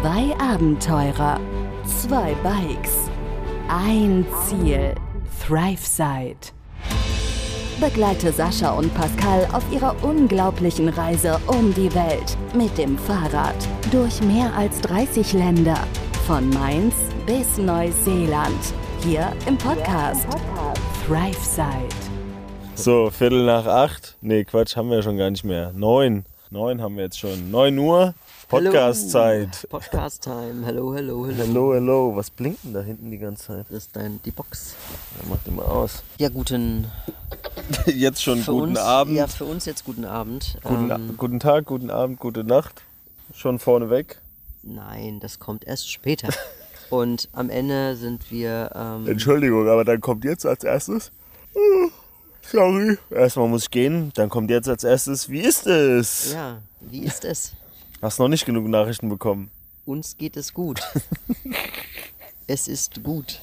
Zwei Abenteurer, zwei Bikes, ein Ziel, ThriveSide. Begleite Sascha und Pascal auf ihrer unglaublichen Reise um die Welt mit dem Fahrrad durch mehr als 30 Länder, von Mainz bis Neuseeland, hier im Podcast, ThriveSide. So, Viertel nach acht. Nee, Quatsch, haben wir schon gar nicht mehr. Neun. Neun haben wir jetzt schon. Neun Uhr. Podcast-Zeit. Podcast-Time. Hello, hello, hello. Hello, hello. Was blinkt denn da hinten die ganze Zeit? Das ist dein, die Box. Ja, mach den mal aus. Ja, guten. Jetzt schon Für guten uns, Abend. Ja, für uns jetzt guten Abend. Guten, Ähm, guten Tag, guten Abend, gute Nacht. Schon vorneweg. nein, das kommt erst später. Und am Ende sind wir. Ähm, Entschuldigung, aber dann kommt jetzt als erstes. Oh, Sorry. Erstmal muss ich gehen. Dann kommt jetzt als erstes. Wie ist es? ja, wie ist es? Hast noch nicht genug Nachrichten bekommen. Uns geht es gut. es ist gut.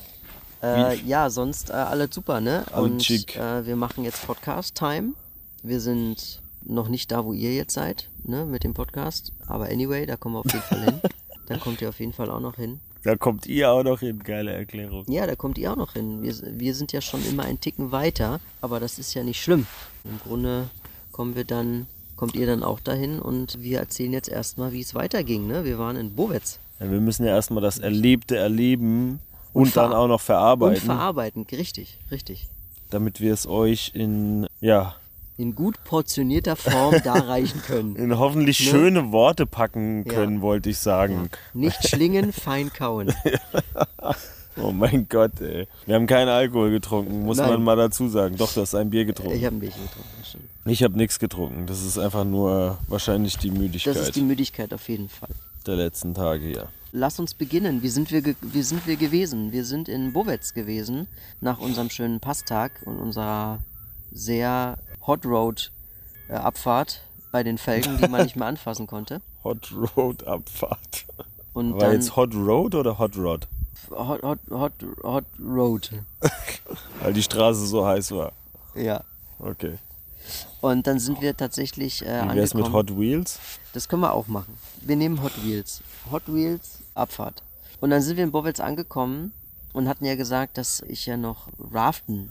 Äh, ja, sonst äh, alles super, ne? Und schick. äh, wir machen jetzt Podcast-Time. Wir sind noch nicht da, wo ihr jetzt seid, ne, mit dem Podcast. Aber anyway, da kommen wir auf jeden Fall hin. Da kommt ihr auf jeden Fall auch noch hin. Da kommt ihr auch noch hin. Geile Erklärung. Ja, da kommt ihr auch noch hin. Wir, wir sind ja schon immer ein Ticken weiter, aber das ist ja nicht schlimm. Im Grunde kommen wir dann, kommt ihr dann auch dahin und wir erzählen jetzt erstmal, wie es weiterging. Ne? Wir waren in Bowetz. Ja, wir müssen ja erstmal das Erlebte erleben und, ver- dann auch noch Und verarbeiten, verarbeiten, richtig, richtig. damit wir es euch in, ja, In gut portionierter Form darreichen können. in hoffentlich Ne? schöne Worte packen Ja. können, wollte ich sagen. Nicht schlingen, fein kauen. Oh mein Gott, ey. Wir haben keinen Alkohol getrunken, muss Nein. man mal dazu sagen. Doch, du hast ein Bier getrunken. Ich habe ein Bierchen getrunken. stimmt. Ich habe nichts getrunken. Das ist einfach nur wahrscheinlich die Müdigkeit Das ist die Müdigkeit auf jeden Fall. der letzten Tage hier. Lass uns beginnen. Wie sind wir, wie sind wir gewesen? Wir sind in Bowetz gewesen, nach unserem schönen Passtag und unserer sehr Hot Road äh, Abfahrt bei den Felgen, die man nicht mehr anfassen konnte. Hot Road Abfahrt. Und War dann jetzt Hot Road oder Hot Rod? Hot, Hot, Hot, Hot Road. Weil die Straße so heiß war. Ja. Okay. Und dann sind wir tatsächlich äh, Wie wär's mit angekommen. Hot Wheels? Das können wir auch machen. Wir nehmen Hot Wheels. Hot Wheels, Abfahrt. Und dann sind wir in Bowitz angekommen und hatten ja gesagt, dass ich ja noch raften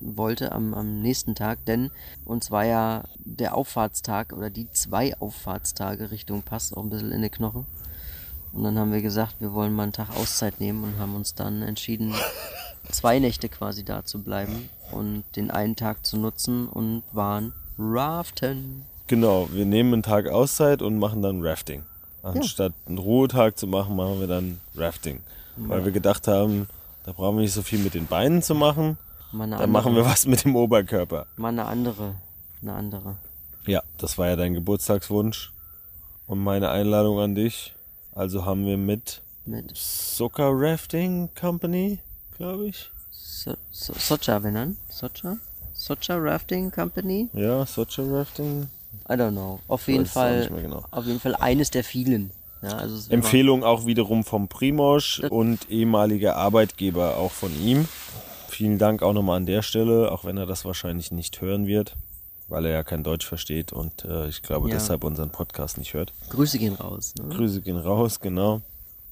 wollte am, am nächsten Tag, denn uns war ja der Auffahrtstag oder die zwei Auffahrtstage Richtung Pass auch ein bisschen in den Knochen. Und dann haben wir gesagt, wir wollen mal einen Tag Auszeit nehmen und haben uns dann entschieden, zwei Nächte quasi da zu bleiben und den einen Tag zu nutzen und waren raften. Genau, wir nehmen einen Tag Auszeit und machen dann Rafting. Anstatt einen Ruhetag zu machen, machen wir dann Rafting. Weil wir gedacht haben, da brauchen wir nicht so viel mit den Beinen zu machen. Dann andere- machen wir was mit dem Oberkörper. Mal eine andere. Eine andere. Ja, das war ja dein Geburtstagswunsch und meine Einladung an dich. Also haben wir mit Mit Soka Rafting Company, glaube ich. So so Socha, wenn dann? Socha? Socha Rafting Company? Ja, Socha Rafting. I don't know. Auf jeden Fall. genau. Auf jeden Fall eines der vielen. Ja, also Empfehlung auch wiederum vom Primosch und ehemaliger Arbeitgeber auch von ihm. Vielen Dank auch nochmal an der Stelle, auch wenn er das wahrscheinlich nicht hören wird, weil er ja kein Deutsch versteht und äh, ich glaube Ja. deshalb unseren Podcast nicht hört. Grüße gehen raus. Ne? Grüße gehen raus, genau.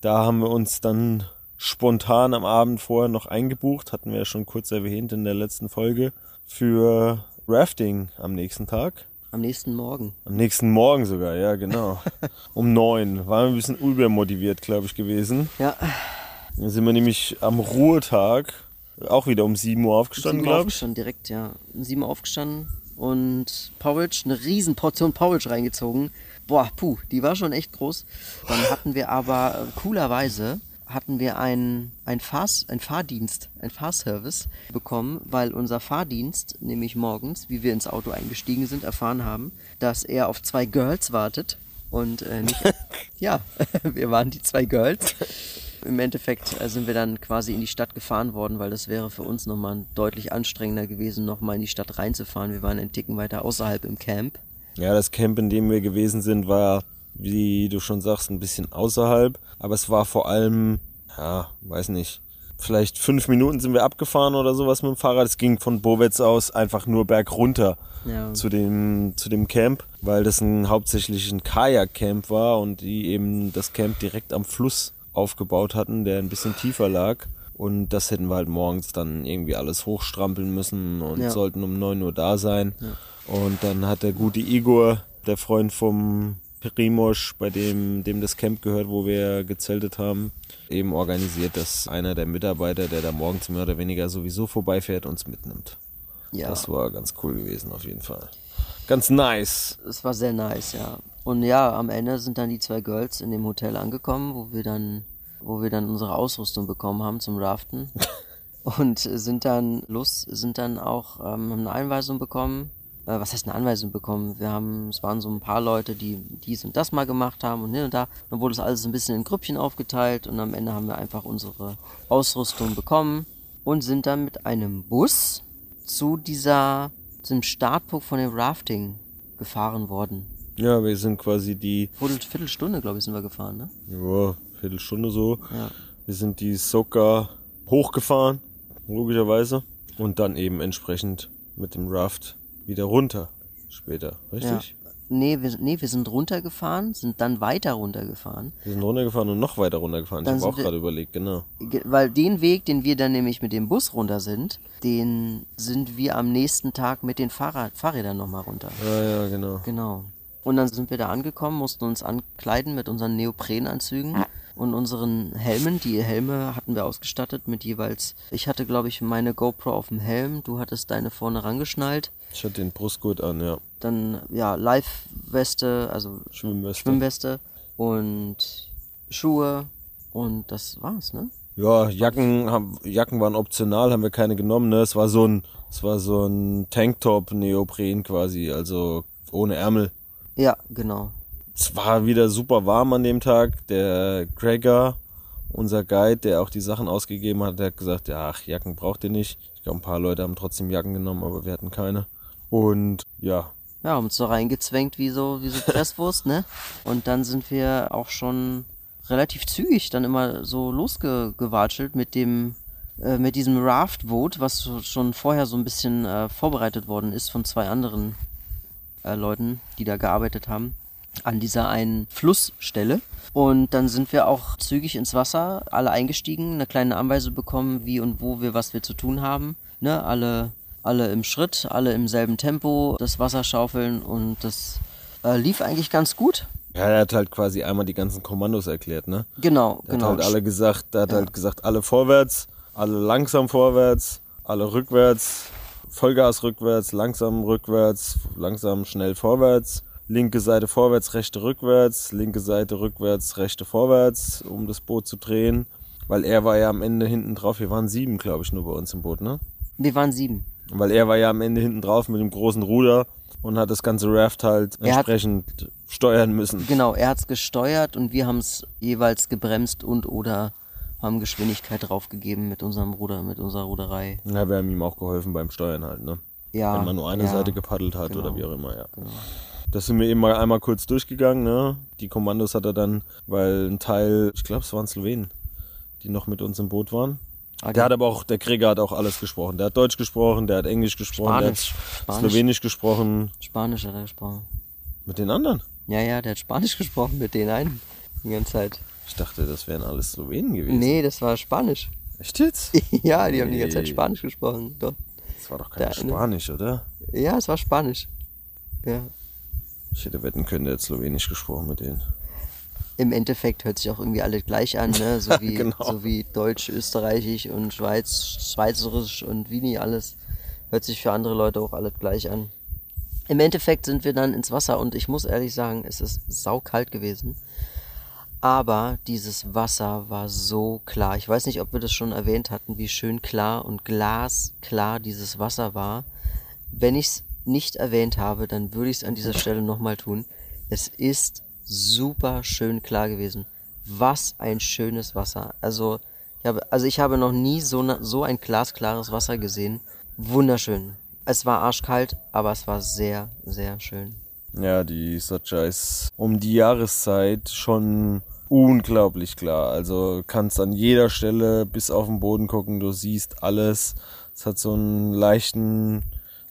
Da haben wir uns dann spontan am Abend vorher noch eingebucht, hatten wir ja schon kurz erwähnt in der letzten Folge, für Rafting am nächsten Tag. Am nächsten Morgen. Am nächsten Morgen sogar, ja genau. Um neun. Waren wir ein bisschen übermotiviert, glaube ich, gewesen. Ja, Dann sind wir nämlich am Ruhetag auch wieder um 7 Uhr aufgestanden, sieben glaube ich. aufgestanden, direkt, ja. Um sieben aufgestanden und Porridge, eine riesen Portion Porridge reingezogen. Boah, puh, die war schon echt groß. Dann hatten wir aber äh, coolerweise hatten wir einen ein Fahr ein Fahrdienst, ein Fahrservice bekommen, weil unser Fahrdienst nämlich morgens, wie wir ins Auto eingestiegen sind, erfahren haben, dass er auf zwei Girls wartet und äh, nicht ja, wir waren die zwei Girls. Im Endeffekt äh, sind wir dann quasi in die Stadt gefahren worden, weil das wäre für uns nochmal deutlich anstrengender gewesen, nochmal in die Stadt reinzufahren. Wir waren einen Ticken weiter außerhalb im Camp. Ja, das Camp, in dem wir gewesen sind, war, wie du schon sagst, ein bisschen außerhalb. Aber es war vor allem, ja, weiß nicht, vielleicht fünf Minuten sind wir abgefahren oder sowas mit dem Fahrrad. Es ging von Bowetz aus einfach nur bergunter Ja. zu dem, zu dem Camp, weil das ein hauptsächlich ein Kajak-Camp war und die eben das Camp direkt am Fluss aufgebaut hatten, der ein bisschen tiefer lag. Und das hätten wir halt morgens dann irgendwie alles hochstrampeln müssen und Ja. sollten um 9 Uhr da sein. Und dann hat der gute Igor, der Freund vom Primosch, bei dem, dem das Camp gehört, wo wir gezeltet haben, eben organisiert, dass einer der Mitarbeiter, der da morgens mehr oder weniger sowieso vorbeifährt, uns mitnimmt. Ja. Das war ganz cool gewesen auf jeden Fall. Ganz nice. Es war sehr nice, ja. Und ja, am Ende sind dann die zwei Girls in dem Hotel angekommen, wo wir dann, wo wir dann unsere Ausrüstung bekommen haben zum Raften. Und sind dann los, sind dann auch, ähm, eine Einweisung bekommen. Äh, was heißt eine Anweisung bekommen? Wir haben, es waren so ein paar Leute, die dies und das mal gemacht haben und hier und da. Dann wurde es alles ein bisschen in Grüppchen aufgeteilt und am Ende haben wir einfach unsere Ausrüstung bekommen und sind dann mit einem Bus zu dieser, zum Startpunkt von dem Rafting gefahren worden. Ja, wir sind quasi die, Viertel, Viertelstunde, glaube ich, sind wir gefahren, ne? ja, Viertelstunde so. Ja. Wir sind die Soka hochgefahren, logischerweise. Und dann eben entsprechend mit dem Raft wieder runter später, richtig? Ja. Nee, wir, nee, wir sind runtergefahren, sind dann weiter runtergefahren. Wir sind runtergefahren und noch weiter runtergefahren. Dann ich habe auch gerade überlegt, genau. Ge- Weil den Weg, den wir dann nämlich mit dem Bus runter sind, den sind wir am nächsten Tag mit den Fahrrad, Fahrrädern nochmal runter. Ja, ja, genau. Genau. Und dann sind wir da angekommen, mussten uns ankleiden mit unseren Neoprenanzügen und unseren Helmen. Die Helme hatten wir ausgestattet mit jeweils. Ich hatte, glaube ich, meine GoPro auf dem Helm. Du hattest deine vorne rangeschnallt. Ich hatte den Brustgurt an, ja. Dann, ja, Live-Weste, also Schwimmweste. Schwimmweste und Schuhe. Und das war's, ne? Ja, Jacken, haben, Jacken waren optional, haben wir keine genommen. Ne? Es war so ein, es war so ein Tanktop-Neopren quasi, also ohne Ärmel. Ja, genau. Es war wieder super warm an dem Tag. Der Gregor, unser Guide, der auch die Sachen ausgegeben hat, der hat gesagt, ja, ach, Jacken braucht ihr nicht. Ich glaube, ein paar Leute haben trotzdem Jacken genommen, aber wir hatten keine. Und ja, Ja, haben uns so reingezwängt wie so, wie so Presswurst, ne? Und dann sind wir auch schon relativ zügig dann immer so losgewatschelt mit dem, äh, mit diesem Raft-Boot, was schon vorher so ein bisschen äh, vorbereitet worden ist von zwei anderen äh, Leuten, die da gearbeitet haben, an dieser einen Flussstelle. Und dann sind wir auch zügig ins Wasser, alle eingestiegen, eine kleine Anweisung bekommen, wie und wo wir, was wir zu tun haben. Ne, alle, alle im Schritt, alle im selben Tempo, das Wasser schaufeln und das äh, lief eigentlich ganz gut. ja, er hat halt quasi einmal die ganzen Kommandos erklärt, ne? Genau, Er genau. hat halt alle gesagt, er hat halt gesagt, alle vorwärts, alle langsam vorwärts, alle rückwärts, Vollgas rückwärts, langsam rückwärts, langsam schnell vorwärts, linke Seite vorwärts, rechte rückwärts, linke Seite rückwärts, rechte vorwärts, um das Boot zu drehen. Weil er war ja am Ende hinten drauf, wir waren sieben, glaube ich, nur bei uns im Boot, ne? wir waren sieben. Weil er war ja am Ende hinten drauf mit dem großen Ruder und hat das ganze Raft halt Er hat- entsprechend steuern müssen. Genau, er hat's gesteuert und wir haben es jeweils gebremst und oder haben Geschwindigkeit draufgegeben mit unserem Ruder, mit unserer Ruderei. Ja, wir haben ihm auch geholfen beim Steuern halt, ne? Ja. wenn man nur eine ja, Seite gepaddelt hat oder genau. wie auch immer, ja. Das sind wir eben mal einmal kurz durchgegangen, ne? Die Kommandos hat er dann, weil ein Teil, ich glaube, es waren Slowenen, die noch mit uns im Boot waren. Ah, Der hat aber auch, der Krieger hat auch alles gesprochen. Der hat Deutsch gesprochen, der hat Englisch gesprochen, Spanisch. der hat Spanisch. Slowenisch gesprochen. Spanisch hat er gesprochen. Mit den anderen. Ja, ja, der hat Spanisch gesprochen mit denen einen. Die ganze Zeit. Ich dachte, das wären alles Slowenen gewesen. Nee, das war Spanisch. Echt jetzt? ja, die haben die ganze Zeit Nee. Spanisch gesprochen. Doch. Das war doch kein Der eine- Spanisch, oder? Ja, es war Spanisch. Ja. Ich hätte wetten können, der hat Slowenisch gesprochen mit denen. Im Endeffekt hört sich auch irgendwie alle gleich an, ne? So wie, Genau. so wie Deutsch, Österreichisch und Schweiz, Schweizerisch und Wini alles. Hört sich für andere Leute auch alles gleich an. Im Endeffekt sind wir dann ins Wasser und ich muss ehrlich sagen, es ist saukalt gewesen. Aber dieses Wasser war so klar. Ich weiß nicht, ob wir das schon erwähnt hatten, wie schön klar und glasklar dieses Wasser war. Wenn ich es nicht erwähnt habe, dann würde ich es an dieser Stelle nochmal tun. Es ist super schön klar gewesen. Was ein schönes Wasser. Also ich habe, also ich habe noch nie so, so ein glasklares Wasser gesehen. Wunderschön. Es war arschkalt, aber es war sehr, sehr schön. Ja, die Socha ist um die Jahreszeit schon unglaublich klar. Also kannst an jeder Stelle bis auf den Boden gucken, du siehst alles. Es hat so einen leichten,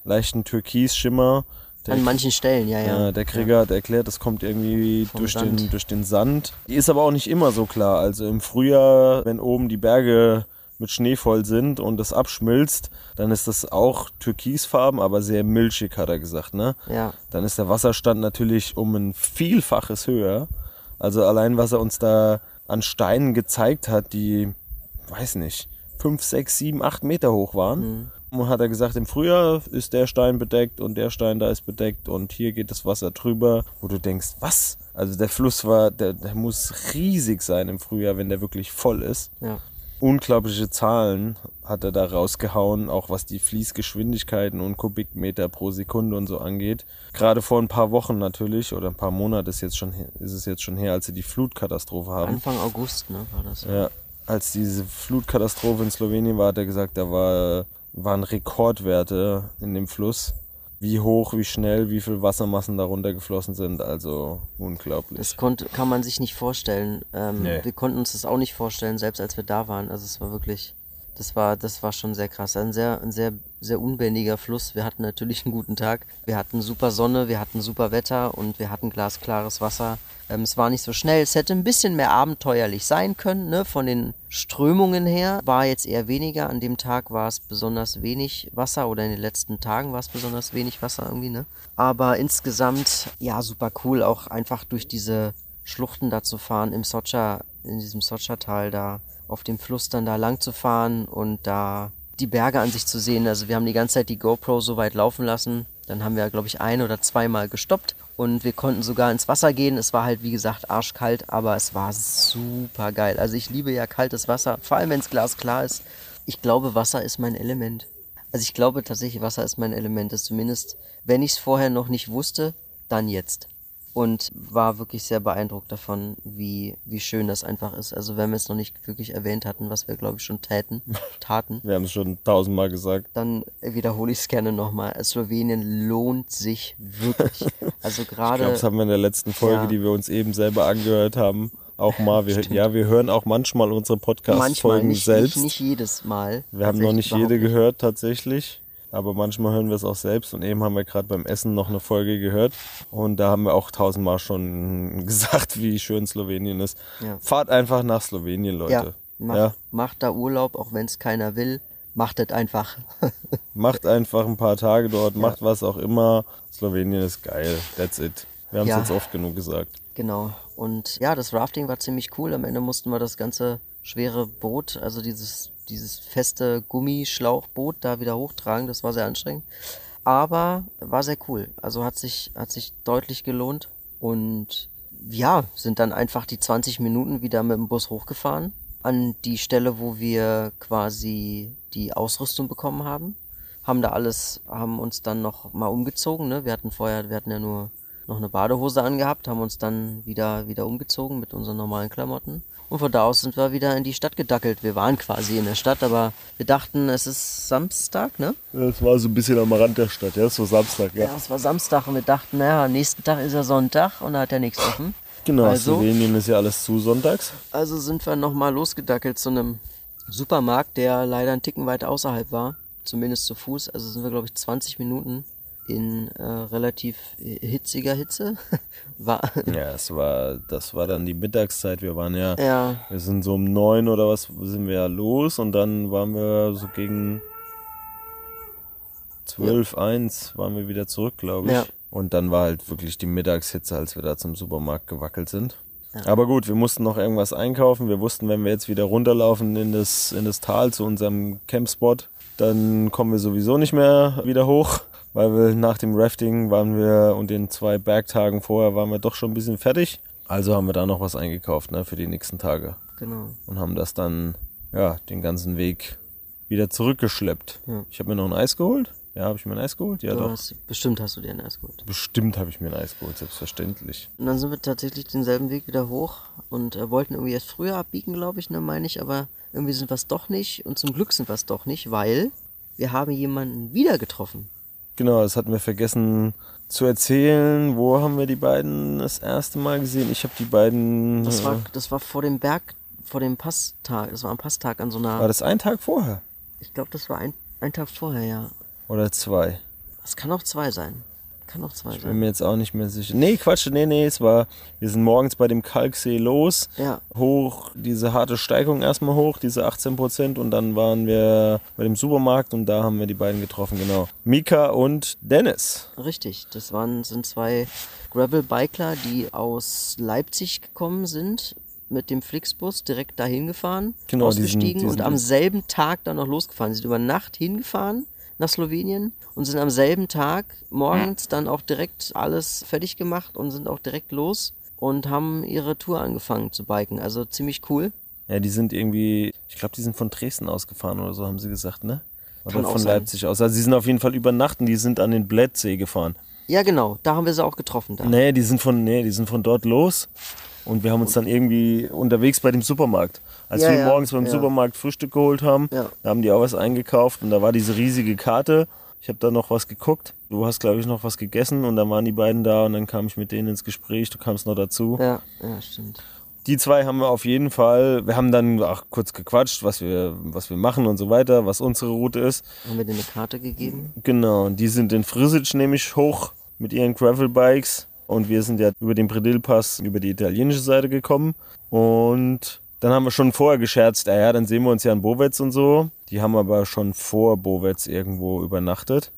leichten Türkisschimmer. Der, An manchen Stellen, ja, ja. ja, der Krieger hat erklärt, das kommt irgendwie Vom durch Sand. den, durch den Sand. Die ist aber auch nicht immer so klar. Also im Frühjahr, wenn oben die Berge mit Schnee voll sind und es abschmilzt, dann ist das auch türkisfarben, aber sehr milchig, hat er gesagt, ne? Ja, Dann ist der Wasserstand natürlich um ein Vielfaches höher. Also allein, was er uns da an Steinen gezeigt hat, die, weiß nicht, fünf, sechs, sieben, acht Meter hoch waren. Und hat er gesagt, im Frühjahr ist der Stein bedeckt und der Stein da ist bedeckt und hier geht das Wasser drüber, wo du denkst, was? Also der Fluss war, der, der muss riesig sein im Frühjahr, wenn der wirklich voll ist ja. unglaubliche Zahlen hat er da rausgehauen, auch was die Fließgeschwindigkeiten und Kubikmeter pro Sekunde und so angeht. Gerade vor ein paar Wochen natürlich oder ein paar Monate ist jetzt schon ist es jetzt schon her, als sie die Flutkatastrophe haben. Anfang August, ne, war das. Ja, als diese Flutkatastrophe in Slowenien war, hat er gesagt, da war, waren Rekordwerte in dem Fluss. Wie hoch, wie schnell, wie viel Wassermassen da runtergeflossen sind. Also unglaublich. Das konnte, kann man sich nicht vorstellen. Ähm, Nee. Wir konnten uns das auch nicht vorstellen, selbst als wir da waren. Also es war wirklich, das war, das war schon sehr krass. Ein sehr, ein sehr, sehr unbändiger Fluss. Wir hatten natürlich einen guten Tag. Wir hatten super Sonne, wir hatten super Wetter und wir hatten glasklares Wasser. Ähm, es war nicht so schnell. Es hätte ein bisschen mehr abenteuerlich sein können, ne? Von den Strömungen her war jetzt eher weniger. An dem Tag war es besonders wenig Wasser oder in den letzten Tagen war es besonders wenig Wasser irgendwie, ne? Aber insgesamt, ja, super cool, auch einfach durch diese Schluchten da zu fahren, im Socha, in diesem Socha-Tal da, auf dem Fluss dann da lang zu fahren und da die Berge an sich zu sehen. Also wir haben die ganze Zeit die GoPro so weit laufen lassen. Dann haben wir, glaube ich, ein oder zweimal gestoppt und wir konnten sogar ins Wasser gehen. Es war halt, wie gesagt, arschkalt, aber es war super geil. Also ich liebe ja kaltes Wasser, vor allem wenn es glasklar ist. Ich glaube, Wasser ist mein Element. Also ich glaube tatsächlich, Wasser ist mein Element. Das zumindest, wenn ich es vorher noch nicht wusste, dann jetzt. Und war wirklich sehr beeindruckt davon, wie, wie schön das einfach ist. Also wenn wir es noch nicht wirklich erwähnt hatten, was wir glaube ich schon täten, taten, Wir haben es schon tausendmal gesagt. dann wiederhole ich es gerne nochmal. Slowenien lohnt sich wirklich. Also Ich gerade. glaube, das haben wir in der letzten Folge, Ja. die wir uns eben selber angehört haben, auch mal. Wir, ja, wir hören auch manchmal unsere Podcast-Folgen nicht, selbst. nicht, nicht jedes Mal. wir haben noch nicht jede überhaupt gehört tatsächlich, aber manchmal hören wir es auch selbst. Und eben haben wir gerade beim Essen noch eine Folge gehört. Und da haben wir auch tausendmal schon gesagt, wie schön Slowenien ist. Ja. Fahrt einfach nach Slowenien, nicht. Ja, Leute. macht, Ja. macht da Urlaub, auch wenn es keiner will. Macht das einfach. Macht einfach ein paar Tage dort, macht was auch immer. Slowenien ist geil. That's it. Wir haben es jetzt oft genug gesagt. Genau. Und ja, das Rafting war ziemlich cool. Am Ende mussten wir das ganze schwere Boot, also dieses, dieses feste Gummischlauchboot da wieder hochtragen. Das war sehr anstrengend. Aber war sehr cool. Also hat sich, hat sich deutlich gelohnt. Und ja, sind dann einfach die 20 Minuten wieder mit dem Bus hochgefahren. An die Stelle, wo wir quasi die Ausrüstung bekommen haben. Haben da alles, haben uns dann noch mal umgezogen, ne? Wir hatten vorher, wir hatten ja nur noch eine Badehose angehabt, haben uns dann wieder, wieder umgezogen mit unseren normalen Klamotten. Und von da aus sind wir wieder in die Stadt gedackelt. Wir waren quasi in der Stadt, aber wir dachten, es ist Samstag, ne? Das war so ein bisschen am Rand der Stadt, ja, so Samstag, Ja, es war Samstag und wir dachten, naja, nächsten Tag ist ja Sonntag und da hat er nichts offen. Genau, Also- Slowenien ist ja alles zu sonntags. Also sind wir nochmal losgedackelt zu einem Supermarkt, der leider einen Ticken weit außerhalb war. Zumindest zu Fuß. Also sind wir, glaube ich, 20 Minuten in äh, relativ hitziger Hitze. war, Ja, es war, das war dann die Mittagszeit. Wir waren ja, ja, wir sind so um neun oder was sind wir ja los und dann waren wir so gegen zwölf, eins waren wir wieder zurück, glaube ich. Ja. Und dann war halt wirklich die Mittagshitze, als wir da zum Supermarkt gewackelt sind. Aber gut, wir mussten noch irgendwas einkaufen. Wir wussten, wenn wir jetzt wieder runterlaufen in das, in das Tal zu unserem Campspot, dann kommen wir sowieso nicht mehr wieder hoch. Weil wir nach dem Rafting waren wir und den zwei Bergtagen vorher waren wir doch schon ein bisschen fertig. Also haben wir da noch was eingekauft, ne, für die nächsten Tage. genau. Und haben das dann, ja, den ganzen Weg wieder zurückgeschleppt. Ja. Ich habe mir noch ein Eis geholt. Ja, habe ich mir ein Eis geholt? Ja, Du doch. hast, bestimmt hast du dir ein Eis geholt. Bestimmt habe ich mir ein Eis geholt, selbstverständlich. Und dann sind wir tatsächlich denselben Weg wieder hoch und äh, wollten irgendwie erst früher abbiegen, glaube ich, ne, meine ich, aber irgendwie sind wir es doch nicht und zum Glück sind wir es doch nicht, weil wir haben jemanden wieder getroffen. Genau, das hatten wir vergessen zu erzählen. Wo haben wir die beiden das erste Mal gesehen? Ich habe die beiden. Das war, äh, das war vor dem Berg, vor dem Passtag. Das war am Passtag an so einer. war das ein Tag vorher? Ich glaube, das war ein, ein Tag vorher, ja. Oder zwei? Das kann auch zwei sein. Kann auch zwei Ich bin sein. mir jetzt auch nicht mehr sicher. Nee, Quatsch, nee, nee, es war, wir sind morgens bei dem Kalksee los, Ja. hoch, diese harte Steigung erstmal hoch, diese 18 Prozent und dann waren wir bei dem Supermarkt und da haben wir die beiden getroffen, genau. Mika und Dennis. Richtig. Das waren, sind zwei Gravel-Bikler, die aus Leipzig gekommen sind. Mit dem Flixbus direkt dahin gefahren, Genau, ausgestiegen die und sind- am selben Tag dann noch losgefahren. Sie sind über Nacht hingefahren nach Slowenien und sind am selben Tag morgens dann auch direkt alles fertig gemacht und sind auch direkt los und haben ihre Tour angefangen zu biken. Also ziemlich cool. Ja, die sind irgendwie, ich glaube, die sind von Dresden ausgefahren oder so, haben sie gesagt, ne? Oder Kann von. Leipzig aus. Also sie sind auf jeden Fall über Nacht und die sind an den Blättsee gefahren. Ja, genau. Da haben wir sie auch getroffen. Da. Nee, die sind von, nee, die sind von dort los. Und wir haben uns dann irgendwie unterwegs bei dem Supermarkt. Als Ja, wir ja, morgens beim ja. Supermarkt Frühstück geholt haben, da haben die auch was eingekauft und da war diese riesige Karte. Ich habe da noch was geguckt. Du hast, glaube ich, noch was gegessen und dann waren die beiden da und dann kam ich mit denen ins Gespräch. Du kamst noch dazu. Ja, ja, stimmt. Die zwei haben wir auf jeden Fall. Wir haben dann auch kurz gequatscht, was wir, was wir machen und so weiter, was unsere Route ist. Haben wir dir eine Karte gegeben? Genau, und die sind in Frisic nämlich hoch mit ihren Gravelbikes und wir sind ja über den Predilpass über die italienische Seite gekommen und dann haben wir schon vorher gescherzt, ah ja, dann sehen wir uns ja in Bovets und so. Die haben aber schon vor Bovets irgendwo übernachtet.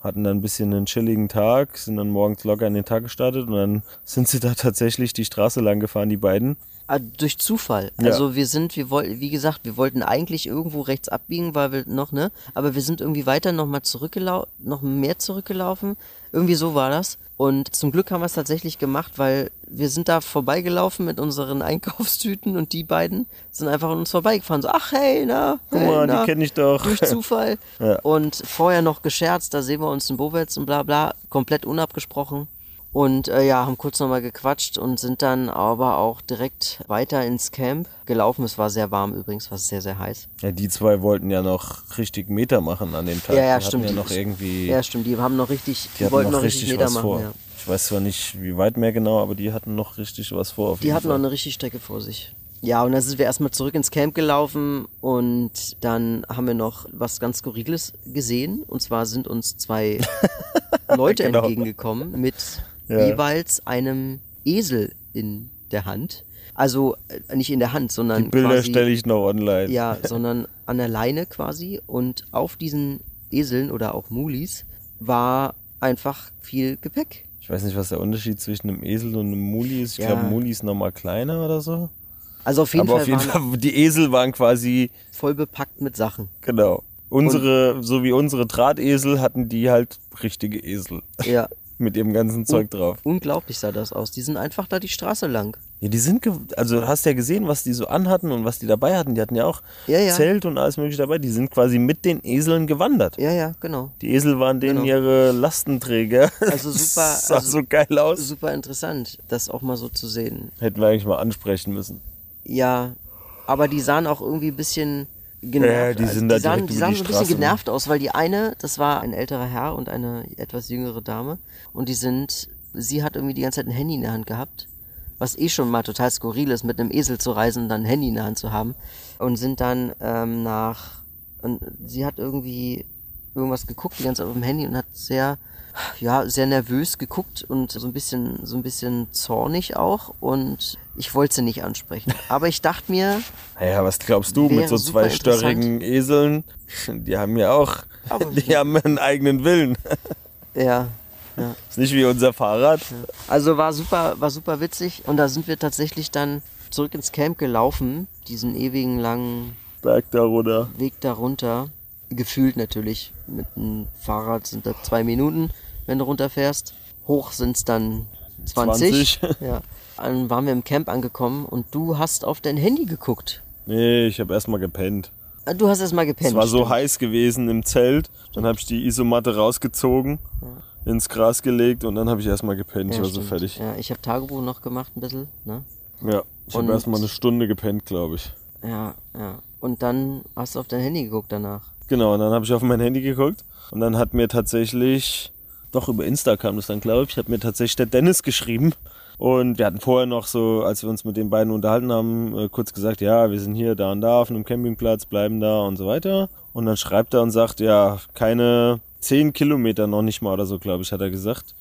Hatten dann ein bisschen einen chilligen Tag, sind dann morgens locker in den Tag gestartet und dann sind sie da tatsächlich die Straße lang gefahren, die beiden. Ah, durch Zufall. Ja. Also wir sind, wir wollten, wie gesagt, wir wollten eigentlich irgendwo rechts abbiegen, weil wir noch, ne? Aber wir sind irgendwie weiter nochmal zurückgelaufen, noch mehr zurückgelaufen. Irgendwie so war das. Und zum Glück haben wir es tatsächlich gemacht, weil wir sind da vorbeigelaufen mit unseren Einkaufstüten und die beiden sind einfach an uns vorbeigefahren. So, ach hey, na, Guck hey, mal, na. die kenne ich doch. durch Zufall. Ja. Und vorher noch gescherzt, da sehen wir uns in Bowetz und bla bla, komplett unabgesprochen. Und äh, ja, haben kurz nochmal gequatscht und sind dann aber auch direkt weiter ins Camp gelaufen. Es war sehr warm übrigens, war sehr, sehr heiß. Ja, die zwei wollten ja noch richtig Meter machen an dem Tag. Ja, ja, die stimmt. Hatten ja noch irgendwie, Ja, stimmt, die haben noch richtig, die, die wollten noch noch richtig, richtig Meter was machen. vor. Ja. Ich weiß zwar nicht, wie weit mehr genau, aber die hatten noch richtig was vor. Die hatten noch Fall. eine richtige Strecke vor sich. Ja, und dann sind wir erstmal zurück ins Camp gelaufen und dann haben wir noch was ganz Skurriles gesehen. Und zwar sind uns zwei Leute Genau. entgegengekommen mit Ja. jeweils einem Esel in der Hand. Also äh, nicht in der Hand, sondern Die Bilder stelle ich noch online. ja, sondern an der Leine quasi. Und auf diesen Eseln oder auch Mulis war einfach viel Gepäck. Ich weiß nicht, was der Unterschied zwischen einem Esel und einem Muli ist. Ich Ja. glaube, Muli ist nochmal kleiner oder so. Also auf jeden aber Fall auf jeden Fall, die Esel waren quasi, voll bepackt mit Sachen. genau. Unsere, so wie unsere Drahtesel hatten die halt richtige Esel. Ja. Mit ihrem ganzen Zeug drauf. Unglaublich sah das aus. Die sind einfach da die Straße lang. Ja, die sind, also hast ja gesehen, was die so anhatten und was die dabei hatten. Die hatten ja auch Ja, ja. Zelt und alles mögliche dabei. Die sind quasi mit den Eseln gewandert. Ja, ja, genau. Die Esel waren denen Genau. ihre Lastenträger. Also super, Das sah also so geil aus. super interessant, das auch mal so zu sehen. Hätten wir eigentlich mal ansprechen müssen. Ja, aber die sahen auch irgendwie ein bisschen genervt. Ja, die sind da die sahen, die sahen so ein bisschen ne? genervt aus, weil die eine, das war ein älterer Herr und eine etwas jüngere Dame. Und die sind, sie hat irgendwie die ganze Zeit ein Handy in der Hand gehabt. Was eh schon mal total skurril ist, mit einem Esel zu reisen und dann ein Handy in der Hand zu haben. Und sind dann ähm, nach, und sie hat irgendwie irgendwas geguckt, die ganze Zeit auf dem Handy und hat sehr, ja, sehr nervös geguckt und so ein bisschen, so ein bisschen zornig auch. Und ich wollte sie nicht ansprechen. Aber ich dachte mir, Naja, was glaubst du mit so zwei störrigen Eseln? Die haben ja auch, Aber- die haben einen eigenen Willen. ja, Ist nicht wie unser Fahrrad. Also war super, war super witzig und da sind wir tatsächlich dann zurück ins Camp gelaufen, diesen ewigen langen Berg da runter. Weg da runter. Gefühlt natürlich. Mit dem Fahrrad sind das zwei Minuten, wenn du runterfährst. Hoch sind es dann 20. 20. Ja. Dann waren wir im Camp angekommen und du hast auf dein Handy geguckt. Nee, ich habe erstmal gepennt. Ah, Du hast erst mal gepennt. Es war so stimmt. heiß gewesen im Zelt. Dann habe ich die Isomatte rausgezogen, ins Gras gelegt und dann habe ich erstmal gepennt. Ja, ich war so stimmt. fertig. Ja, ich habe Tagebuch noch gemacht ein bisschen. Ne? Ja, ich habe erstmal eine Stunde gepennt, glaube ich. Ja, ja. Und dann hast du auf dein Handy geguckt danach. Genau, und dann habe ich auf mein Handy geguckt und dann hat mir tatsächlich, doch über Insta kam das dann, glaube ich, hat mir tatsächlich der Dennis geschrieben. Und wir hatten vorher noch so, als wir uns mit den beiden unterhalten haben, äh, kurz gesagt, ja, wir sind hier, da und da auf einem Campingplatz, bleiben da und so weiter. Und dann schreibt er und sagt, ja, keine zehn Kilometer noch nicht mal oder so, glaube ich, hat er gesagt.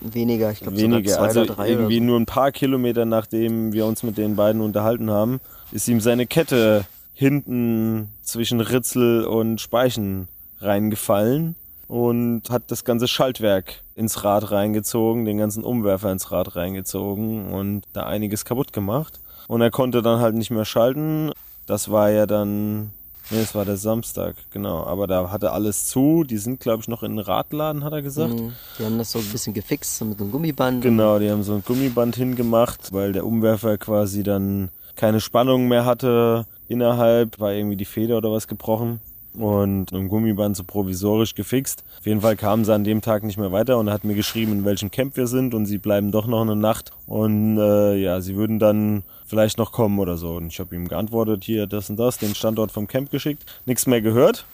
Weniger, ich glaube Weniger, zwei also oder drei irgendwie oder so. nur ein paar Kilometer nachdem wir uns mit den beiden unterhalten haben, ist ihm seine Kette hinten zwischen Ritzel und Speichen reingefallen und hat das ganze Schaltwerk ins Rad reingezogen, den ganzen Umwerfer ins Rad reingezogen und da einiges kaputt gemacht. Und er konnte dann halt nicht mehr schalten. Das war ja dann, nee, das war der Samstag, genau. Aber da hatte alles zu. Die sind, glaube ich, noch in den Radladen, hat er gesagt. Mhm. Die haben das so ein bisschen gefixt, so mit einem Gummiband. Genau, die haben so ein Gummiband hingemacht, weil der Umwerfer quasi dann keine Spannung mehr hatte innerhalb, war irgendwie die Feder oder was gebrochen und mit einem Gummiband so provisorisch gefixt. Auf jeden Fall kamen sie an dem Tag nicht mehr weiter und hat mir geschrieben, in welchem Camp wir sind und sie bleiben doch noch eine Nacht und äh, ja, sie würden dann vielleicht noch kommen oder so. Und ich habe ihm geantwortet, hier das und das, den Standort vom Camp geschickt, nichts mehr gehört.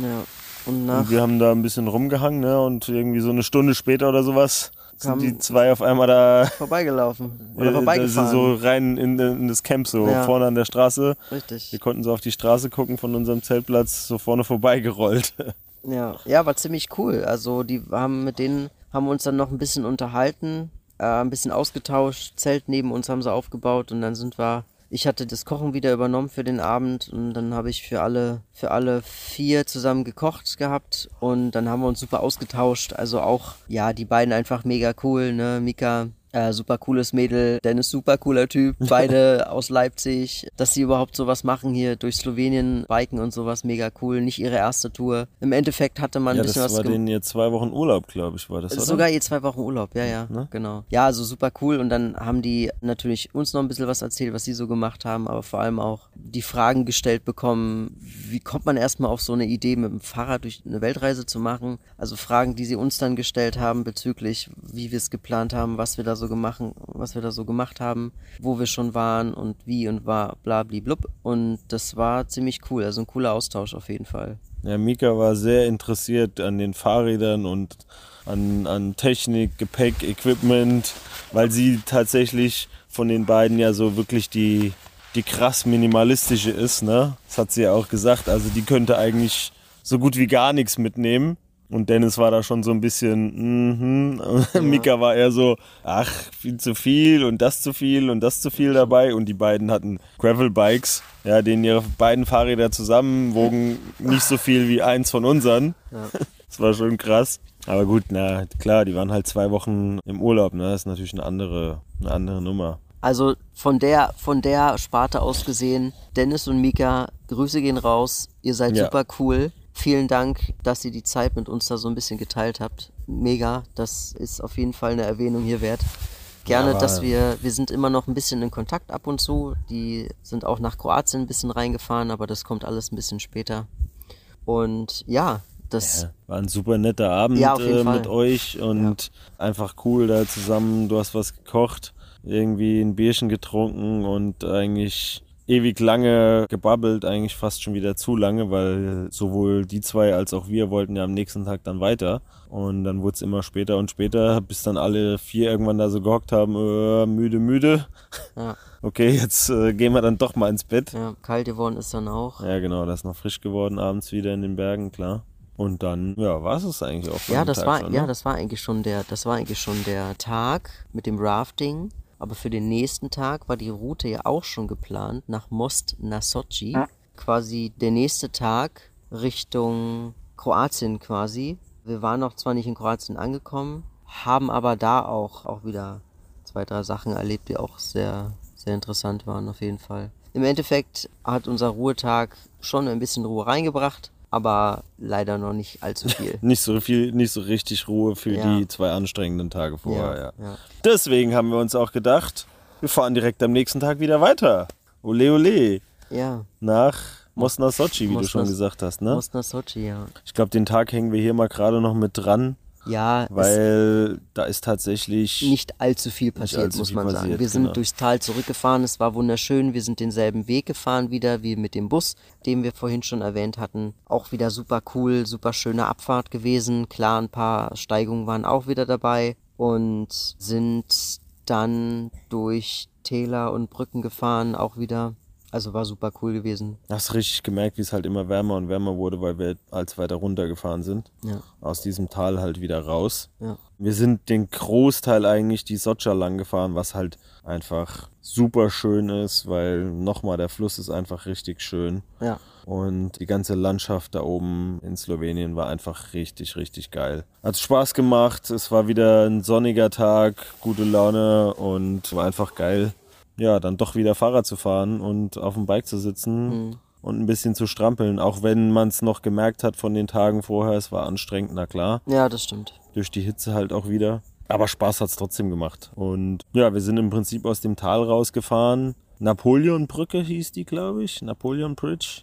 Ja. Und nach Und wir haben da ein bisschen rumgehangen ne? und irgendwie so eine Stunde später oder sowas sind die zwei auf einmal da vorbeigelaufen. Oder äh, vorbeigefahren. sind so rein in, in das Camp, so Ja. vorne an der Straße. Richtig. Wir konnten so auf die Straße gucken von unserem Zeltplatz, so vorne vorbeigerollt. Ja, ja, war ziemlich cool. Also die haben mit denen haben wir uns dann noch ein bisschen unterhalten, äh, ein bisschen ausgetauscht. Zelt neben uns haben sie aufgebaut und dann sind wir. Ich hatte das Kochen wieder übernommen für den Abend und dann habe ich für alle für alle vier zusammen gekocht gehabt und dann haben wir uns super ausgetauscht. Also auch ja die beiden einfach mega cool, ne Mika. Äh, super cooles Mädel, Dennis super cooler Typ, beide aus Leipzig, dass sie überhaupt sowas machen hier durch Slowenien, Biken und sowas, mega cool, nicht ihre erste Tour. Im Endeffekt hatte man ja, ein bisschen das was war gem- denen jetzt zwei Wochen Urlaub, glaube ich, war das, oder? Sogar ihr zwei Wochen Urlaub, ja, ja, Ne? genau. Ja, also super cool. Und dann haben die natürlich uns noch ein bisschen was erzählt, was sie so gemacht haben, aber vor allem auch die Fragen gestellt bekommen, wie kommt man erstmal auf so eine Idee, mit dem Fahrrad durch eine Weltreise zu machen? Also Fragen, die sie uns dann gestellt haben bezüglich, wie wir es geplant haben, was wir da so gemacht, was wir da so gemacht haben, wo wir schon waren und wie und war, bla, blub. Und das war ziemlich cool, also ein cooler Austausch auf jeden Fall. Ja, Mika war sehr interessiert an den Fahrrädern und an, an Technik, Gepäck, Equipment, weil sie tatsächlich von den beiden ja so wirklich die, die krass minimalistische ist, ne? Das hat sie ja auch gesagt. Also die könnte eigentlich so gut wie gar nichts mitnehmen. Und Dennis war da schon so ein bisschen, mhm. Und Mika war eher so, ach, viel zu viel und das zu viel und das zu viel dabei. Und die beiden hatten Gravel-Bikes, ja, denen ihre beiden Fahrräder zusammen wogen nicht so viel wie eins von unseren. Das war schon krass. Aber gut, na klar, die waren halt zwei Wochen im Urlaub, ne? Das ist natürlich eine andere, eine andere Nummer. Also von der, von der Sparte aus gesehen, Dennis und Mika, Grüße gehen raus. Ihr seid Ja. super cool. Vielen Dank, dass ihr die Zeit mit uns da so ein bisschen geteilt habt. Mega. Das ist auf jeden Fall eine Erwähnung hier wert. Gerne, Ja, dass wir, wir sind immer noch ein bisschen in Kontakt ab und zu. Die sind auch nach Kroatien ein bisschen reingefahren, aber das kommt alles ein bisschen später. Und ja, das, Ja, war ein super netter Abend Ja, äh, mit euch und einfach cool da zusammen. Du hast was gekocht, irgendwie ein Bierchen getrunken und eigentlich ewig lange gebabbelt, eigentlich fast schon wieder zu lange, weil sowohl die zwei als auch wir wollten ja am nächsten Tag dann weiter. Und dann wurde es immer später und später, bis dann alle vier irgendwann da so gehockt haben, äh, müde, müde. ja, Okay, jetzt äh, gehen wir dann doch mal ins Bett. ja, kalt geworden ist dann auch. Ja, genau, das ist noch frisch geworden abends wieder in den Bergen, klar. Und dann, ja, war es eigentlich auch Ja, das Tag war, schon, ja, ne? das war eigentlich schon der, das war eigentlich schon der Tag mit dem Rafting. Aber für den nächsten Tag war die Route ja auch schon geplant nach Most na Sochi. Quasi der nächste Tag Richtung Kroatien quasi. Wir waren noch zwar nicht in Kroatien angekommen, haben aber da auch, auch wieder zwei, drei Sachen erlebt, die auch sehr, sehr interessant waren auf jeden Fall. Im Endeffekt hat unser Ruhetag schon ein bisschen Ruhe reingebracht, aber leider noch nicht allzu viel. Nicht so viel, nicht so richtig Ruhe für Ja. die zwei anstrengenden Tage vorher, ja. ja. Deswegen haben wir uns auch gedacht, wir fahren direkt am nächsten Tag wieder weiter. Ole ole. Ja, Nach Mosna Sochi, wie du Mosna- schon gesagt hast, ne? Mosna Sochi, ja. Ich glaube, den Tag hängen wir hier mal gerade noch mit dran. Ja, weil da ist tatsächlich nicht allzu viel passiert, allzu muss viel man sagen. passiert, Wir sind genau. durchs Tal zurückgefahren, es war wunderschön. Wir sind denselben Weg gefahren wieder wie mit dem Bus, den wir vorhin schon erwähnt hatten. Auch wieder super cool, super schöne Abfahrt gewesen. Klar, ein paar Steigungen waren auch wieder dabei und sind dann durch Täler und Brücken gefahren, auch wieder. Also war super cool gewesen. Hast richtig gemerkt, wie es halt immer wärmer und wärmer wurde, weil wir als weiter runtergefahren sind. Ja, Aus diesem Tal halt wieder raus. ja. Wir sind den Großteil eigentlich die Socha lang gefahren, was halt einfach super schön ist, weil nochmal der Fluss ist einfach richtig schön. Ja, Und die ganze Landschaft da oben in Slowenien war einfach richtig, richtig geil. Hat Spaß gemacht. Es war wieder ein sonniger Tag, gute Laune und war einfach geil. Ja, dann doch wieder Fahrrad zu fahren und auf dem Bike zu sitzen und ein bisschen zu strampeln. Auch wenn man es noch gemerkt hat von den Tagen vorher, es war anstrengend, na klar. ja, das stimmt. Durch die Hitze halt auch wieder. Aber Spaß hat's trotzdem gemacht. Und ja, wir sind im Prinzip aus dem Tal rausgefahren. Napoleonbrücke hieß die, glaube ich. Napoleon Bridge.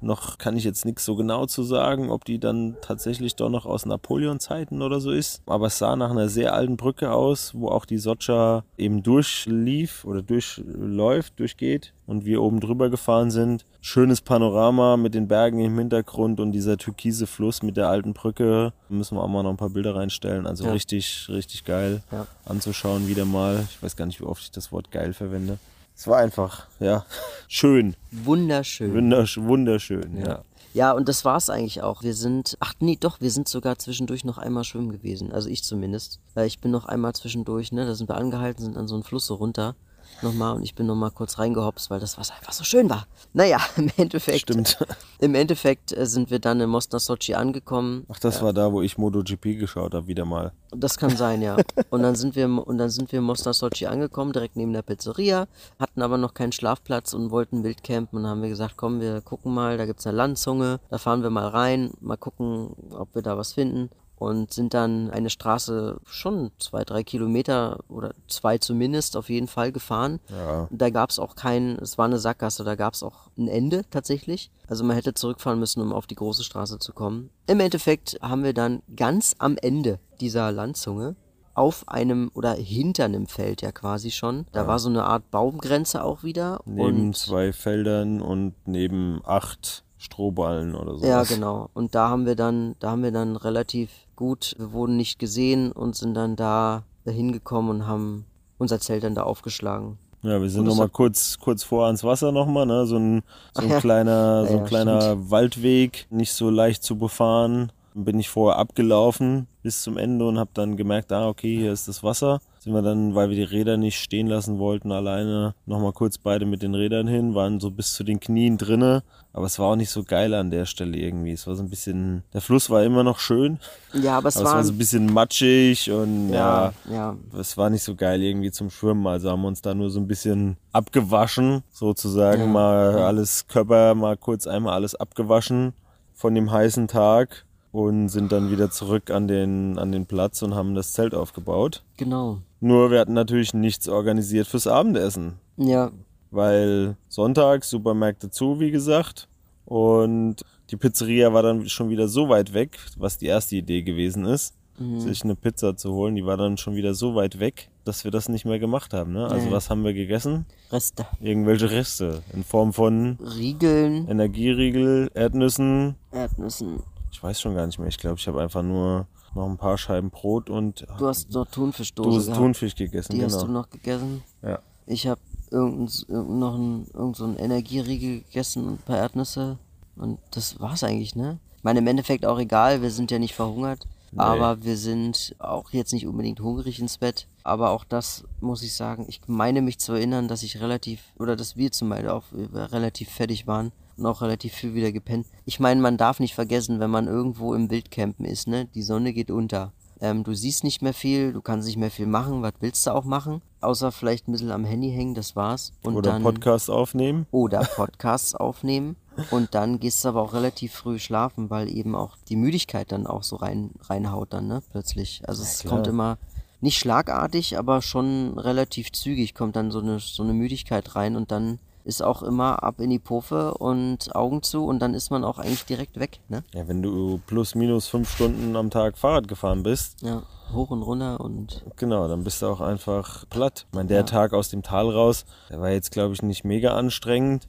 Noch kann ich jetzt nichts so genau zu sagen, ob die dann tatsächlich doch noch aus Napoleon-Zeiten oder so ist. Aber es sah nach einer sehr alten Brücke aus, wo auch die Socha eben durchlief oder durchläuft, durchgeht und wir oben drüber gefahren sind. Schönes Panorama mit den Bergen im Hintergrund und dieser türkise Fluss mit der alten Brücke. Müssen wir auch mal noch ein paar Bilder reinstellen. Also Ja. richtig, richtig geil Ja. anzuschauen wieder mal. Ich weiß gar nicht, wie oft ich das Wort geil verwende. Es war einfach, ja, schön. Wunderschön. Wundersch wunderschön, ja. Ja, und das war's eigentlich auch. Wir sind, ach nee, doch, wir sind sogar zwischendurch noch einmal schwimmen gewesen. Also ich zumindest. Äh, Ich bin noch einmal zwischendurch, ne, da sind wir angehalten, sind an so einen Fluss so runter. Nochmal und ich bin nochmal kurz reingehopst, weil das Wasser einfach so schön war. Naja, im Endeffekt. Stimmt. Im Endeffekt äh, sind wir dann in Mostar Sochi angekommen. Ach, das war da, wo ich MotoGP geschaut habe, wieder mal. Das kann sein, ja. Und dann sind wir und dann sind wir in Mostar Sochi angekommen, direkt neben der Pizzeria, hatten aber noch keinen Schlafplatz und wollten wild campen und haben wir gesagt, komm, wir gucken mal, da gibt's eine Landzunge, da fahren wir mal rein, mal gucken, ob wir da was finden. Und sind dann eine Straße schon zwei, drei Kilometer oder zwei zumindest auf jeden Fall gefahren. Ja. Da gab's auch kein, es war eine Sackgasse, da gab's auch ein Ende tatsächlich. Also man hätte zurückfahren müssen, um auf die große Straße zu kommen. Im Endeffekt haben wir dann ganz am Ende dieser Landzunge auf einem oder hinter einem Feld ja quasi schon. Da war so eine Art Baumgrenze auch wieder. Neben und zwei Feldern und neben acht Strohballen oder so. ja, genau. Und da haben wir dann, da haben wir dann relativ gut, wir wurden nicht gesehen und sind dann da hingekommen und haben unser Zelt dann da aufgeschlagen. Ja, wir sind nochmal kurz, kurz vor ans Wasser nochmal, ne? So ein, so ein ja. kleiner, so ein ja, kleiner Waldweg, nicht so leicht zu befahren. Dann bin ich vorher abgelaufen bis zum Ende und habe dann gemerkt, ah, okay, hier ist das Wasser. Sind wir dann, weil wir die Räder nicht stehen lassen wollten, alleine nochmal kurz beide mit den Rädern hin, waren so bis zu den Knien drinne. Aber es war auch nicht so geil an der Stelle irgendwie. Es war so ein bisschen, der Fluss war immer noch schön, Ja, aber es aber es war, war so ein bisschen matschig und ja, ja, ja, es war nicht so geil irgendwie zum Schwimmen, also haben wir uns da nur so ein bisschen abgewaschen, sozusagen Ja, mal alles Körper mal kurz einmal alles abgewaschen von dem heißen Tag und sind dann wieder zurück an den an den Platz und haben das Zelt aufgebaut. genau. Nur wir hatten natürlich nichts organisiert fürs Abendessen, Ja, weil Sonntag Supermärkte zu, wie gesagt, und die Pizzeria war dann schon wieder so weit weg, was die erste Idee gewesen ist sich eine Pizza zu holen, die war dann schon wieder so weit weg, dass wir das nicht mehr gemacht haben. Ne? Also Nee. was haben wir gegessen? Reste. Irgendwelche Reste in Form von Riegeln, Energieriegel, Erdnüssen. Erdnüssen. Ich weiß schon gar nicht mehr. Ich glaube, ich habe einfach nur noch ein paar Scheiben Brot und Du hast noch Thunfischdose Dose gehabt. Thunfisch gegessen. Die genau. hast du noch gegessen. ja. Ich habe irgendein, noch ein, irgend so ein Energieriegel gegessen und ein paar Erdnüsse. Und das war's eigentlich, ne? Ich meine, im Endeffekt auch egal, wir sind ja nicht verhungert. Aber wir sind auch jetzt nicht unbedingt hungrig ins Bett. Aber auch das muss ich sagen, ich meine mich zu erinnern, dass ich relativ, oder dass wir zum Beispiel auch relativ fertig waren und auch relativ viel wieder gepennt. Ich meine, man darf nicht vergessen, wenn man irgendwo im Wildcampen ist, ne? Die Sonne geht unter. Ähm, du siehst nicht mehr viel, du kannst nicht mehr viel machen. Was willst du auch machen? Außer vielleicht ein bisschen am Handy hängen, das war's. Und Oder dann, Podcast aufnehmen. oder Podcasts aufnehmen. Und dann gehst du aber auch relativ früh schlafen, weil eben auch die Müdigkeit dann auch so rein, reinhaut dann, ne? Plötzlich. Also es klar. kommt immer nicht schlagartig, aber schon relativ zügig kommt dann so eine, so eine Müdigkeit rein und dann ist auch immer ab in die Puffe und Augen zu und dann ist man auch eigentlich direkt weg. Ne? Ja, wenn du plus minus fünf Stunden am Tag Fahrrad gefahren bist, Ja, hoch und runter und genau, dann bist du auch einfach platt. Ich meine, der Tag aus dem Tal raus, der war jetzt, glaube ich, nicht mega anstrengend.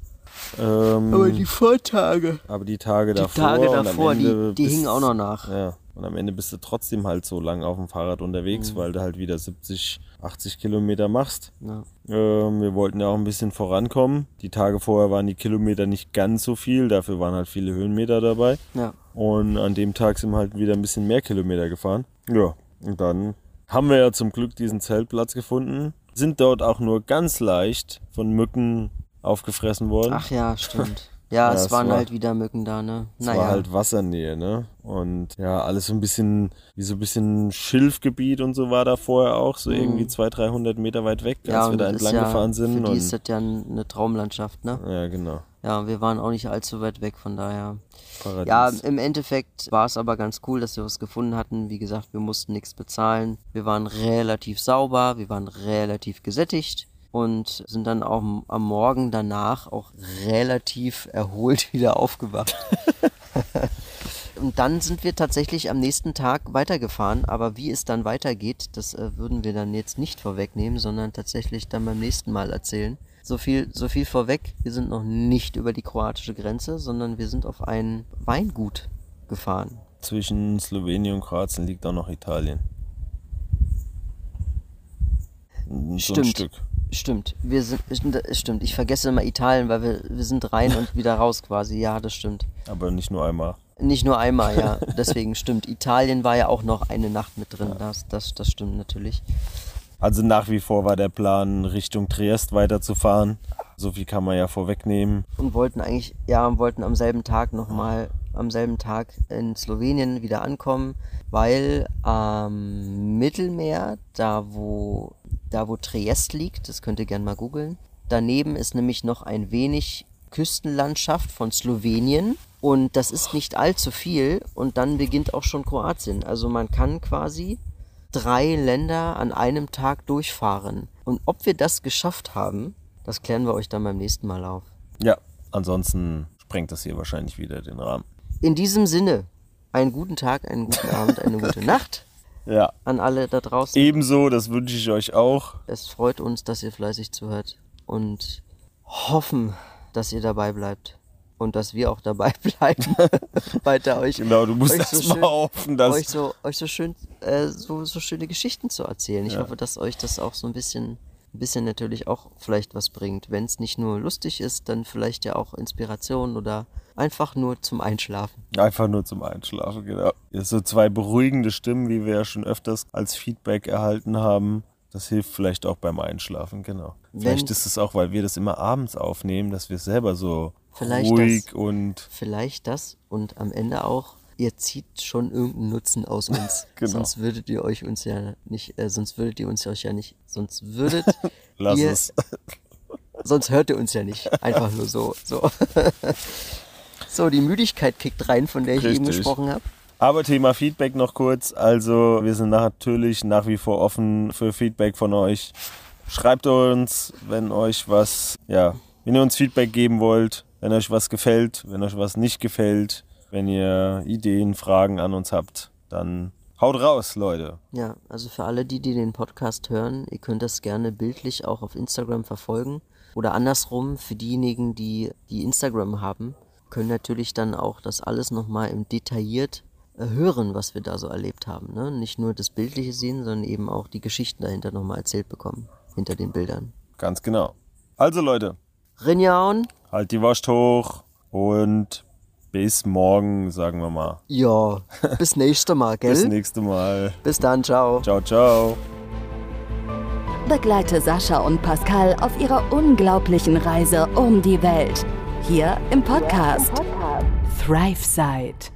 Ähm, Vortage. aber die Tage Die davor, Tage und am davor, die, Ende die bist- hingen auch noch nach. Ja, und am Ende bist du trotzdem halt so lang auf dem Fahrrad unterwegs, Mhm. weil du halt wieder 70, 80 Kilometer machst. Ja. Ähm, wir wollten ja auch ein bisschen vorankommen. Die Tage vorher waren die Kilometer nicht ganz so viel, dafür waren halt viele Höhenmeter dabei. ja. Und an dem Tag sind wir halt wieder ein bisschen mehr Kilometer gefahren. Ja, und dann haben wir ja zum Glück diesen Zeltplatz gefunden. Sind dort auch nur ganz leicht von Mücken aufgefressen worden. Ach ja, stimmt. Ja, Ja, es es waren war- halt wieder Mücken da, ne? Es Naja. war halt Wassernähe, ne? Und ja, alles so ein bisschen, wie so ein bisschen Schilfgebiet und so war da vorher auch, so irgendwie 200, 300 Meter weit weg, als wir da entlang ja, gefahren sind. Für die und, ist das ja eine Traumlandschaft, ne? ja, genau. Ja, wir waren auch nicht allzu weit weg, von daher. Paradies. Ja, im Endeffekt war es aber ganz cool, dass wir was gefunden hatten. Wie gesagt, wir mussten nichts bezahlen. Wir waren relativ sauber, wir waren relativ gesättigt und sind dann auch am- Morgen danach auch relativ erholt wieder aufgewacht. Und dann sind wir tatsächlich am nächsten Tag weitergefahren, aber wie es dann weitergeht, das äh, würden wir dann jetzt nicht vorwegnehmen, sondern tatsächlich dann beim nächsten Mal erzählen. So viel, so viel vorweg, wir sind noch nicht über die kroatische Grenze, sondern wir sind auf ein Weingut gefahren. Zwischen Slowenien und Kroatien liegt auch noch Italien. So ein Stimmt. Stück. Stimmt, wir sind, es stimmt, ich vergesse immer Italien, weil wir, wir sind rein und wieder raus quasi. Ja, das stimmt. Aber nicht nur einmal. Nicht nur einmal, ja. Deswegen stimmt. Italien war ja auch noch eine Nacht mit drin. Das, das, das stimmt natürlich. Also nach wie vor war der Plan, Richtung Triest weiterzufahren. So viel kann man ja vorwegnehmen. und wollten eigentlich, ja, wollten am selben Tag nochmal, am selben Tag in Slowenien wieder ankommen, weil am Mittelmeer, da wo, da wo Triest liegt, das könnt ihr gerne mal googeln, daneben ist nämlich noch ein wenig Küstenlandschaft von Slowenien und das ist nicht allzu viel und dann beginnt auch schon Kroatien. Also man kann quasi drei Länder an einem Tag durchfahren. Und ob wir das geschafft haben, das klären wir euch dann beim nächsten Mal auf. Ja, ansonsten sprengt das hier wahrscheinlich wieder den Rahmen. In diesem Sinne, einen guten Tag, einen guten Abend, eine gute Nacht Ja, an alle da draußen. ebenso, das wünsche ich euch auch. Es freut uns, dass ihr fleißig zuhört und hoffen, dass ihr dabei bleibt und dass wir auch dabei bleiben, weiter euch, Genau, du musst euch so mal schön- hoffen, dass euch so, euch so schön, äh, so, so schöne Geschichten zu erzählen. Ich hoffe, dass euch das auch so ein bisschen, ein bisschen natürlich auch vielleicht was bringt. Wenn es nicht nur lustig ist, dann vielleicht ja auch Inspiration oder einfach nur zum Einschlafen. Einfach nur zum Einschlafen, genau. Ja, So zwei beruhigende Stimmen, wie wir ja schon öfters als Feedback erhalten haben. Das hilft vielleicht auch beim Einschlafen, genau. Vielleicht Wenn- ist es auch, weil wir das immer abends aufnehmen, dass wir selber so Vielleicht ruhig das. und Vielleicht das und am Ende auch, ihr zieht schon irgendeinen Nutzen aus uns. Genau. Sonst würdet ihr euch uns ja nicht, äh, sonst würdet ihr uns euch ja nicht, sonst würdet lass ihr, es. sonst hört ihr uns ja nicht. Einfach nur so. So, so die Müdigkeit kickt rein, von der ich eben Richtig. gesprochen habe. Aber Thema Feedback noch kurz. Also wir sind natürlich nach wie vor offen für Feedback von euch. Schreibt uns, wenn euch was, ja, wenn ihr uns Feedback geben wollt, wenn euch was gefällt, wenn euch was nicht gefällt, wenn ihr Ideen, Fragen an uns habt, dann haut raus, Leute. Ja, also für alle die, die den Podcast hören, ihr könnt das gerne bildlich auch auf Instagram verfolgen. Oder andersrum, für diejenigen, die, die Instagram haben, können natürlich dann auch das alles nochmal im detailliert äh, hören, was wir da so erlebt haben. Ne? Nicht nur das Bildliche sehen, sondern eben auch die Geschichten dahinter nochmal erzählt bekommen. Hinter den Bildern. Ganz genau. Also Leute, Rinjaun, halt die Wurst hoch und bis morgen, sagen wir mal. ja, bis nächste Mal, gell? Bis nächste Mal. bis dann, ciao. Ciao, ciao. Begleite Sascha und Pascal auf ihrer unglaublichen Reise um die Welt. Hier im Podcast, ThriveSide.